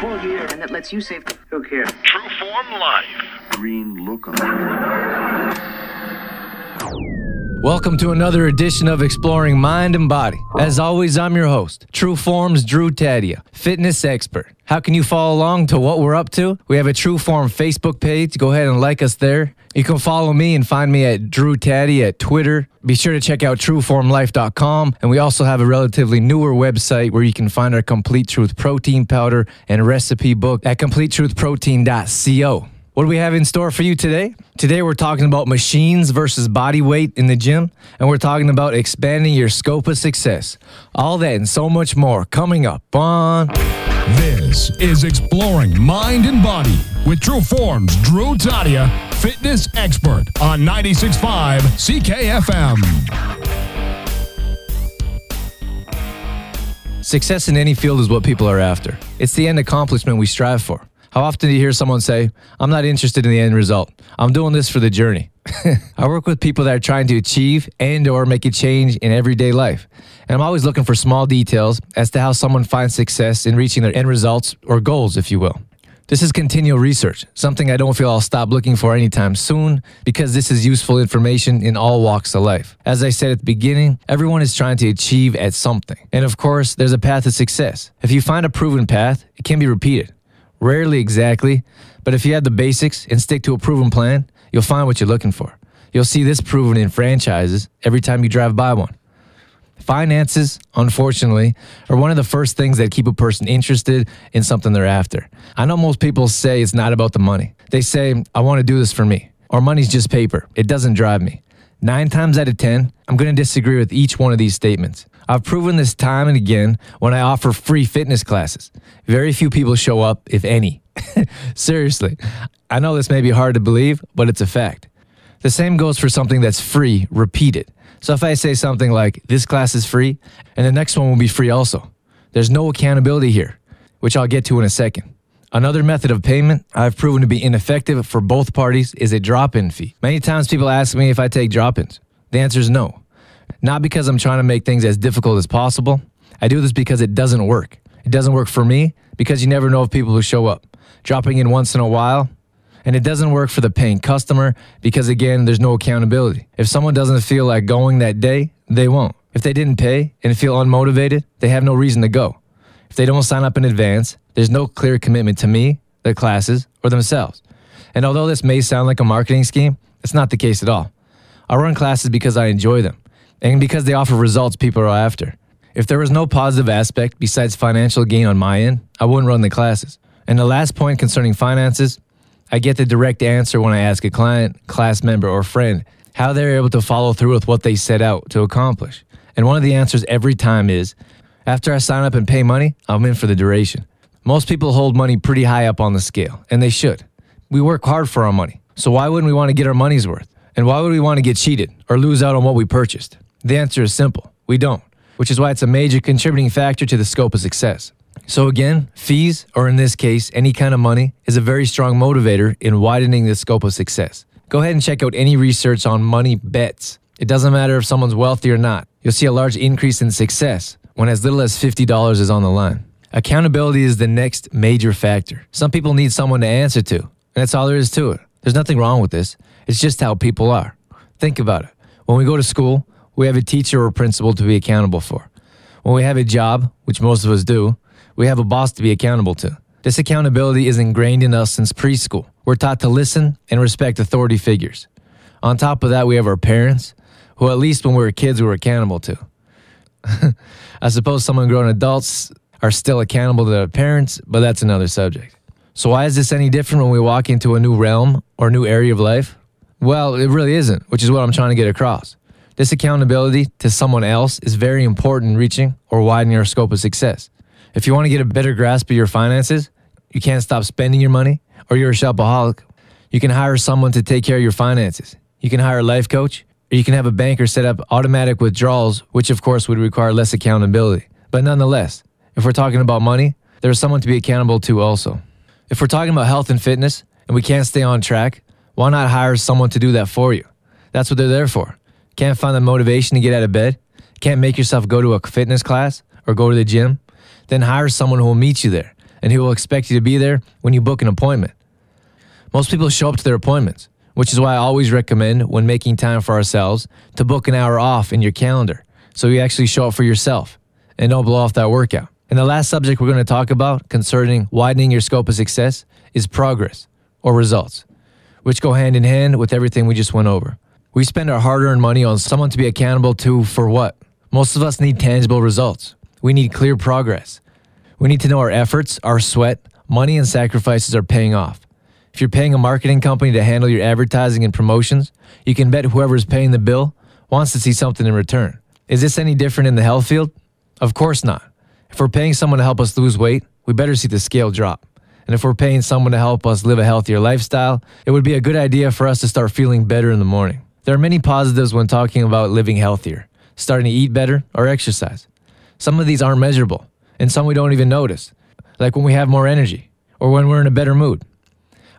full gear and that lets you save. Who cares? True Form Life. Green lookum. Welcome to another edition of Exploring Mind and Body. As always, I'm your host, True Form's Drew Tadia, fitness expert. How can you follow along to what we're up to? We have a True Form Facebook page. Go ahead and like us there. You can follow me and find me at Drew Taddy at Twitter. Be sure to check out trueformlife.com. And we also have a relatively newer website where you can find our Complete Truth protein powder and recipe book at completetruthprotein.co. What do we have in store for you today? Today we're talking about machines versus body weight in the gym, and we're talking about expanding your scope of success. All that and so much more coming up on This is Exploring Mind and Body with True Form's Drew Tadia, fitness expert on 96.5 CKFM. Success in any field is what people are after. It's the end accomplishment we strive for. How often do you hear someone say, I'm not interested in the end result. I'm doing this for the journey. I work with people that are trying to achieve and or make a change in everyday life. And I'm always looking for small details as to how someone finds success in reaching their end results or goals, if you will. This is continual research, something I don't feel I'll stop looking for anytime soon because this is useful information in all walks of life. As I said at the beginning, everyone is trying to achieve at something. And of course, there's a path to success. If you find a proven path, it can be repeated. Rarely exactly, but if you have the basics and stick to a proven plan, you'll find what you're looking for. You'll see this proven in franchises every time you drive by one. Finances, unfortunately, are one of the first things that keep a person interested in something they're after. I know most people say it's not about the money. They say, I want to do this for me, or money's just paper. It doesn't drive me. Nine times out of 10, I'm going to disagree with each one of these statements. I've proven this time and again when I offer free fitness classes. Very few people show up, if any. Seriously, I know this may be hard to believe, but it's a fact. The same goes for something that's free, repeated. So if I say something like, this class is free, and the next one will be free also, there's no accountability here, which I'll get to in a second. Another method of payment I've proven to be ineffective for both parties is a drop in fee. Many times people ask me if I take drop ins. The answer is no. Not because I'm trying to make things as difficult as possible. I do this because it doesn't work. It doesn't work for me because you never know if people will show up. Dropping in once in a while, and it doesn't work for the paying customer because, again, there's no accountability. If someone doesn't feel like going that day, they won't. If they didn't pay and feel unmotivated, they have no reason to go. If they don't sign up in advance, there's no clear commitment to me, their classes, or themselves. And although this may sound like a marketing scheme, it's not the case at all. I run classes because I enjoy them and because they offer results people are after. If there was no positive aspect besides financial gain on my end, I wouldn't run the classes. And the last point concerning finances, I get the direct answer when I ask a client, class member, or friend how they're able to follow through with what they set out to accomplish. And one of the answers every time is after I sign up and pay money, I'm in for the duration. Most people hold money pretty high up on the scale, and they should. We work hard for our money, so why wouldn't we want to get our money's worth? And why would we want to get cheated or lose out on what we purchased? The answer is simple we don't, which is why it's a major contributing factor to the scope of success. So, again, fees, or in this case, any kind of money, is a very strong motivator in widening the scope of success. Go ahead and check out any research on money bets. It doesn't matter if someone's wealthy or not, you'll see a large increase in success when as little as $50 is on the line. Accountability is the next major factor. Some people need someone to answer to, and that's all there is to it. There's nothing wrong with this, it's just how people are. Think about it. When we go to school, we have a teacher or principal to be accountable for. When we have a job, which most of us do, we have a boss to be accountable to. This accountability is ingrained in us since preschool. We're taught to listen and respect authority figures. On top of that, we have our parents, who at least when we were kids, we were accountable to. I suppose some grown adults are still accountable to their parents, but that's another subject. So, why is this any different when we walk into a new realm or new area of life? Well, it really isn't, which is what I'm trying to get across. This accountability to someone else is very important in reaching or widening our scope of success. If you want to get a better grasp of your finances, you can't stop spending your money, or you're a shopaholic. You can hire someone to take care of your finances. You can hire a life coach, or you can have a banker set up automatic withdrawals, which of course would require less accountability. But nonetheless, if we're talking about money, there's someone to be accountable to also. If we're talking about health and fitness and we can't stay on track, why not hire someone to do that for you? That's what they're there for. Can't find the motivation to get out of bed? Can't make yourself go to a fitness class or go to the gym? Then hire someone who will meet you there. and who will expect you to be there when you book an appointment. Most people show up to their appointments, which is why I always recommend when making time for ourselves to book an hour off in your calendar so you actually show up for yourself and don't blow off that workout. And the last subject we're going to talk about concerning widening your scope of success is progress or results, which go hand in hand with everything we just went over. We spend our hard earned money on someone to be accountable to for what? Most of us need tangible results. We need clear progress. We need to know our efforts, our sweat, money, and sacrifices are paying off. If you're paying a marketing company to handle your advertising and promotions, you can bet whoever's paying the bill wants to see something in return. Is this any different in the health field? Of course not. If we're paying someone to help us lose weight, we better see the scale drop. And if we're paying someone to help us live a healthier lifestyle, it would be a good idea for us to start feeling better in the morning. There are many positives when talking about living healthier, starting to eat better, or exercise. Some of these aren't measurable, and some we don't even notice, like when we have more energy or when we're in a better mood.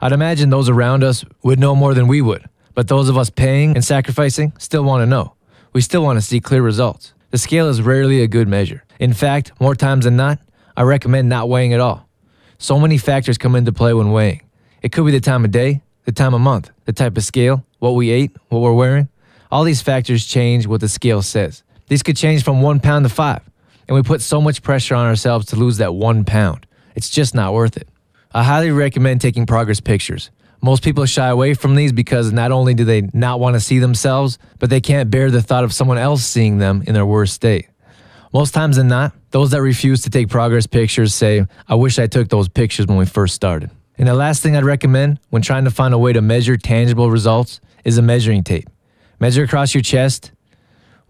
I'd imagine those around us would know more than we would, but those of us paying and sacrificing still want to know. We still want to see clear results. The scale is rarely a good measure. In fact, more times than not, I recommend not weighing at all. So many factors come into play when weighing. It could be the time of day, the time of month, the type of scale, what we ate, what we're wearing. All these factors change what the scale says. These could change from one pound to five, and we put so much pressure on ourselves to lose that one pound. It's just not worth it. I highly recommend taking progress pictures. Most people shy away from these because not only do they not want to see themselves, but they can't bear the thought of someone else seeing them in their worst state. Most times than not, those that refuse to take progress pictures say, I wish I took those pictures when we first started. And the last thing I'd recommend when trying to find a way to measure tangible results is a measuring tape. Measure across your chest,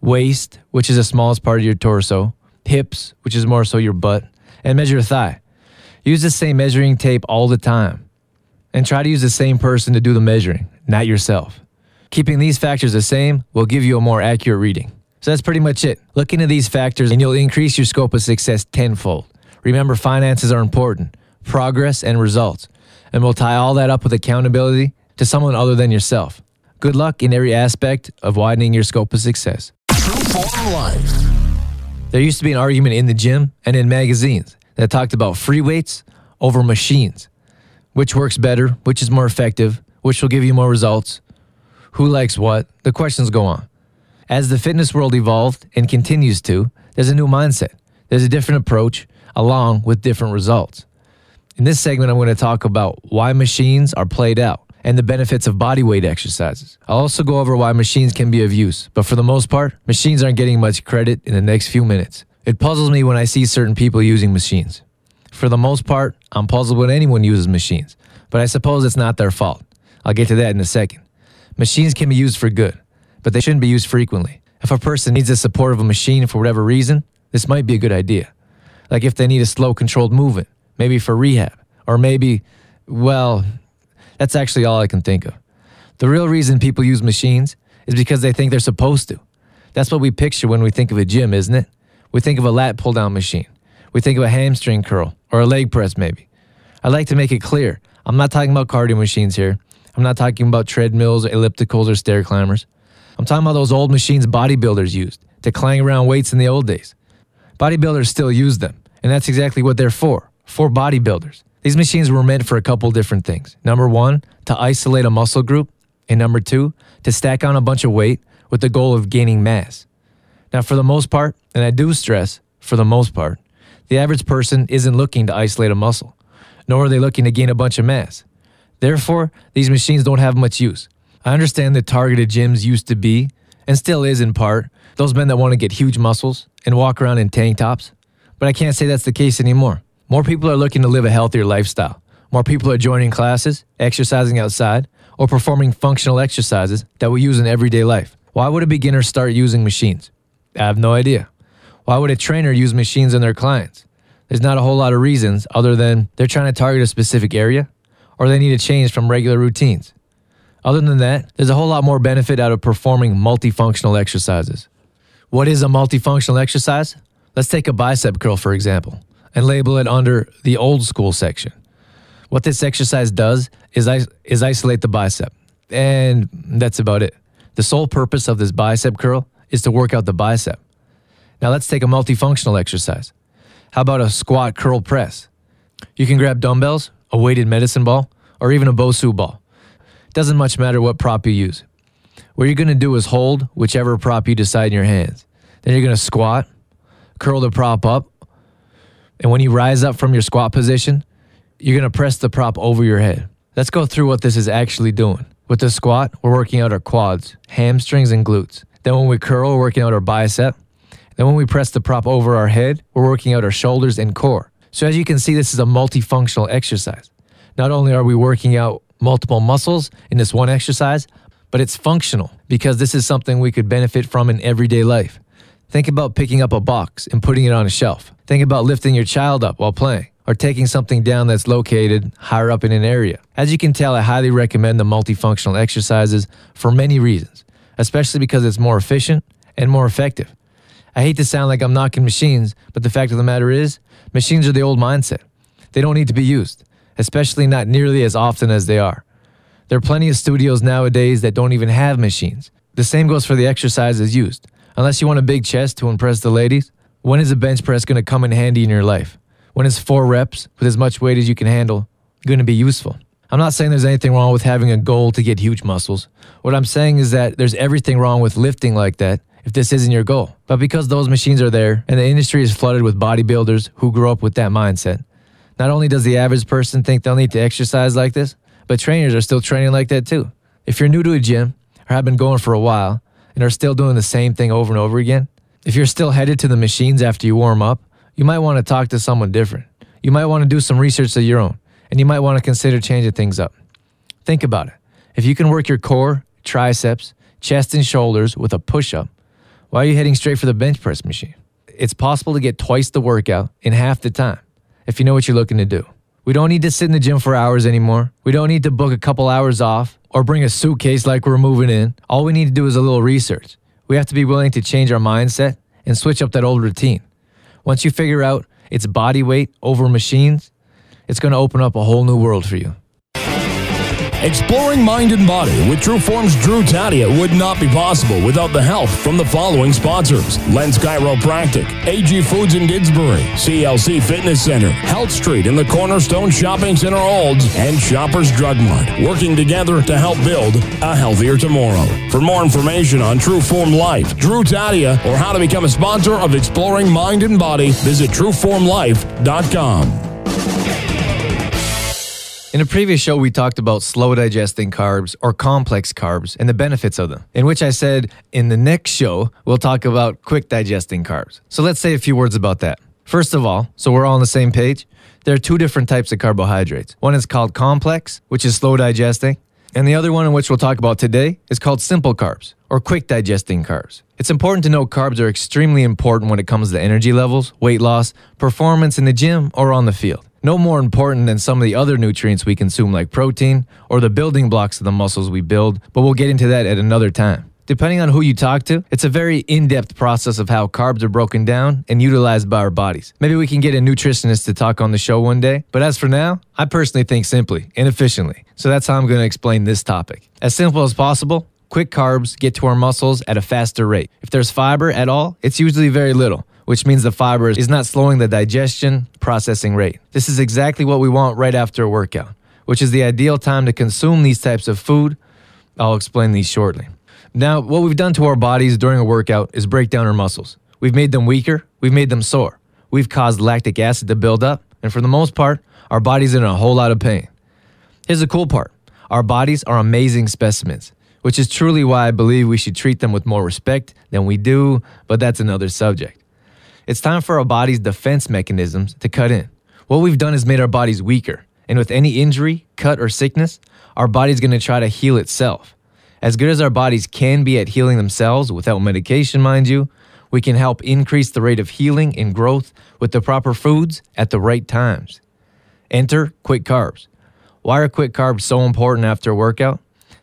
waist, which is the smallest part of your torso, hips, which is more so your butt, and measure your thigh. Use the same measuring tape all the time. And try to use the same person to do the measuring, not yourself. Keeping these factors the same will give you a more accurate reading. So that's pretty much it. Look into these factors and you'll increase your scope of success tenfold. Remember, finances are important, progress and results. And we'll tie all that up with accountability to someone other than yourself. Good luck in every aspect of widening your scope of success. True Form Life. There used to be an argument in the gym and in magazines that talked about free weights over machines. Which works better? Which is more effective? Which will give you more results? Who likes what? The questions go on. As the fitness world evolved and continues to, there's a new mindset. There's a different approach along with different results. In this segment, I'm going to talk about why machines are played out and the benefits of body weight exercises. I'll also go over why machines can be of use, but for the most part, machines aren't getting much credit in the next few minutes. It puzzles me when I see certain people using machines. For the most part, I'm puzzled when anyone uses machines, but I suppose it's not their fault. I'll get to that in a second. Machines can be used for good, but they shouldn't be used frequently. If a person needs the support of a machine for whatever reason, this might be a good idea. Like if they need a slow, controlled movement, maybe for rehab, or maybe, well, that's actually all I can think of. The real reason people use machines is because they think they're supposed to. That's what we picture when we think of a gym, isn't it? We think of a lat pull down machine. We think of a hamstring curl or a leg press, maybe. I'd like to make it clear I'm not talking about cardio machines here. I'm not talking about treadmills, ellipticals, or stair climbers. I'm talking about those old machines bodybuilders used to clang around weights in the old days. Bodybuilders still use them, and that's exactly what they're for for bodybuilders. These machines were meant for a couple different things. Number one, to isolate a muscle group, and number two, to stack on a bunch of weight with the goal of gaining mass. Now, for the most part, and I do stress, for the most part, the average person isn't looking to isolate a muscle, nor are they looking to gain a bunch of mass. Therefore, these machines don't have much use. I understand that targeted gyms used to be, and still is in part, those men that want to get huge muscles and walk around in tank tops, but I can't say that's the case anymore. More people are looking to live a healthier lifestyle. More people are joining classes, exercising outside, or performing functional exercises that we use in everyday life. Why would a beginner start using machines? I have no idea. Why would a trainer use machines on their clients? There's not a whole lot of reasons other than they're trying to target a specific area or they need a change from regular routines. Other than that, there's a whole lot more benefit out of performing multifunctional exercises. What is a multifunctional exercise? Let's take a bicep curl, for example, and label it under the old school section. What this exercise does is, is isolate the bicep, and that's about it. The sole purpose of this bicep curl is to work out the bicep. Now let's take a multifunctional exercise. How about a squat curl press? You can grab dumbbells, a weighted medicine ball, or even a Bosu ball. Doesn't much matter what prop you use. What you're to do is hold whichever prop you decide in your hands. Then you're to squat, curl the prop up, and when you rise up from your squat position, you're going to press the prop over your head. Let's go through what this is actually doing. With the squat, we're working out our quads, hamstrings, and glutes. Then when we curl, we're working out our bicep. Then when we press the prop over our head, we're working out our shoulders and core. So as you can see, this is a multifunctional exercise. Not only are we working out multiple muscles in this one exercise, but it's functional because this is something we could benefit from in everyday life. Think about picking up a box and putting it on a shelf. Think about lifting your child up while playing or taking something down that's located higher up in an area. As you can tell, I highly recommend the multifunctional exercises for many reasons, especially because it's more efficient and more effective. I hate to sound like I'm knocking machines, but the fact of the matter is, machines are the old mindset. They don't need to be used, especially not nearly as often as they are. There are plenty of studios nowadays that don't even have machines. The same goes for the exercises used. Unless you want a big chest to impress the ladies, when is a bench press going to come in handy in your life? When is four reps with as much weight as you can handle going to be useful? I'm not saying there's anything wrong with having a goal to get huge muscles. What I'm saying is that there's everything wrong with lifting like that if this isn't your goal. But because those machines are there and the industry is flooded with bodybuilders who grew up with that mindset, not only does the average person think they'll need to exercise like this, but trainers are still training like that too. If you're new to a gym or have been going for a while and are still doing the same thing over and over again, if you're still headed to the machines after you warm up, you might want to talk to someone different. You might want to do some research of your own, and you might want to consider changing things up. Think about it. If you can work your core, triceps, chest, and shoulders with a push up, why are you heading straight for the bench press machine? It's possible to get twice the workout in half the time if you know what you're looking to do. We don't need to sit in the gym for hours anymore. We don't need to book a couple hours off or bring a suitcase like we're moving in. All we need to do is a little research. We have to be willing to change our mindset and switch up that old routine. Once you figure out it's body weight over machines, it's going to open up a whole new world for you. Exploring mind and body with Trueform's Drew Tadia would not be possible without the help from the following sponsors Lens Chiropractic, AG Foods in Didsbury, CLC Fitness Center, Health Street in the Cornerstone Shopping Center Olds, and Shoppers Drug Mart, working together to help build a healthier tomorrow. For more information on Trueform Life, Drew Tadia, or how to become a sponsor of Exploring Mind and Body, visit TrueformLife.com. In a previous show, we talked about slow digesting carbs or complex carbs and the benefits of them, in which I said in the next show, we'll talk about quick digesting carbs. So let's say a few words about that. First of all, so we're all on the same page, there are two different types of carbohydrates. One is called complex, which is slow digesting, and the other one, in which we'll talk about today, is called simple carbs or quick digesting carbs. It's important to know carbs are extremely important when it comes to energy levels, weight loss, performance in the gym, or on the field no more important than some of the other nutrients we consume, like protein or the building blocks of the muscles we build, but we'll get into that at another time. Depending on who you talk to, it's a very in depth process of how carbs are broken down and utilized by our bodies. Maybe we can get a nutritionist to talk on the show one day, but as for now, I personally think simply and efficiently. So that's how I'm going to explain this topic. As simple as possible, quick carbs get to our muscles at a faster rate. If there's fiber at all, it's usually very little which means the fiber is not slowing the digestion processing rate. This is exactly what we want right after a workout, which is the ideal time to consume these types of food. I'll explain these shortly. Now, what we've done to our bodies during a workout is break down our muscles. We've made them weaker, we've made them sore, we've caused lactic acid to build up, and for the most part, our body's in a whole lot of pain. Here's the cool part our bodies are amazing specimens, which is truly why I believe we should treat them with more respect than we do, but that's another subject. It's time for our body's defense mechanisms to cut in. What we've done is made our bodies weaker, and with any injury, cut, or sickness, our body's gonna try to heal itself. As good as our bodies can be at healing themselves without medication, mind you, we can help increase the rate of healing and growth with the proper foods at the right times. Enter quick carbs. Why are quick carbs so important after a workout?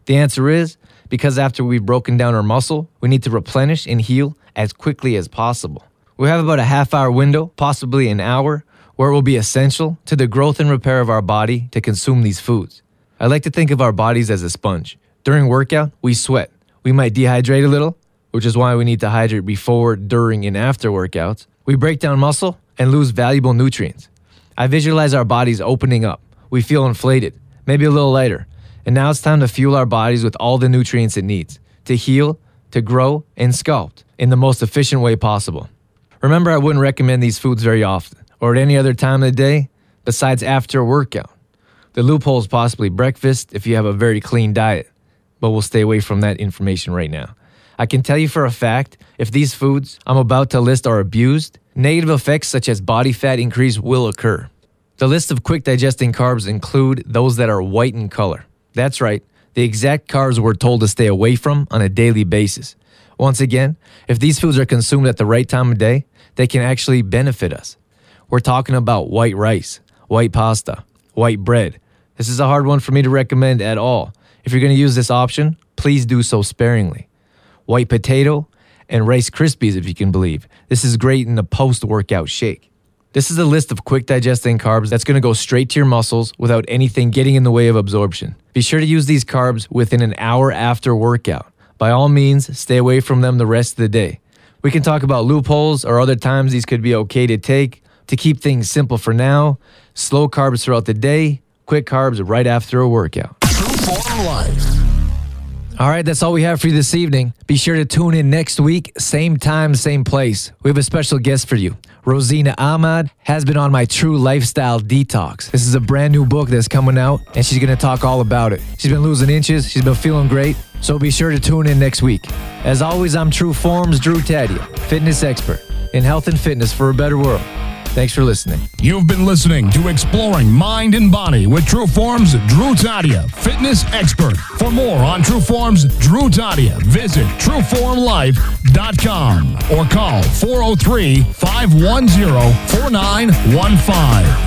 The answer is because after we've broken down our muscle, we need to replenish and heal as quickly as possible. We have about a half hour window, possibly an hour, where it will be essential to the growth and repair of our body to consume these foods. I like to think of our bodies as a sponge. During workout, we sweat. We might dehydrate a little, which is why we need to hydrate before, during, and after workouts. We break down muscle and lose valuable nutrients. I visualize our bodies opening up. We feel inflated, maybe a little lighter. And now it's time to fuel our bodies with all the nutrients it needs to heal, to grow, and sculpt in the most efficient way possible. Remember, I wouldn't recommend these foods very often or at any other time of the day besides after a workout. The loophole is possibly breakfast if you have a very clean diet, but we'll stay away from that information right now. I can tell you for a fact if these foods I'm about to list are abused, negative effects such as body fat increase will occur. The list of quick digesting carbs include those that are white in color. That's right, the exact carbs we're told to stay away from on a daily basis. Once again, if these foods are consumed at the right time of day, they can actually benefit us. We're talking about white rice, white pasta, white bread. This is a hard one for me to recommend at all. If you're going to use this option, please do so sparingly. White potato and Rice Krispies, if you can believe. This is great in a post workout shake. This is a list of quick digesting carbs that's going to go straight to your muscles without anything getting in the way of absorption. Be sure to use these carbs within an hour after workout. By all means, stay away from them the rest of the day. We can talk about loopholes or other times these could be okay to take. To keep things simple for now, slow carbs throughout the day, quick carbs right after a workout. All right, that's all we have for you this evening. Be sure to tune in next week, same time, same place. We have a special guest for you. Rosina Ahmad has been on my True Lifestyle Detox. This is a brand new book that's coming out, and she's to talk all about it. She's been losing inches, she's been feeling great, so be sure to tune in next week. As always, I'm True Forms Drew Tadia, fitness expert in health and fitness for a better world. Thanks for listening. You've been listening to Exploring Mind and Body with True Form's Drew Tadia, fitness expert. For more on True Form's Drew Tadia, visit trueformlife.com or call 403 510 4915.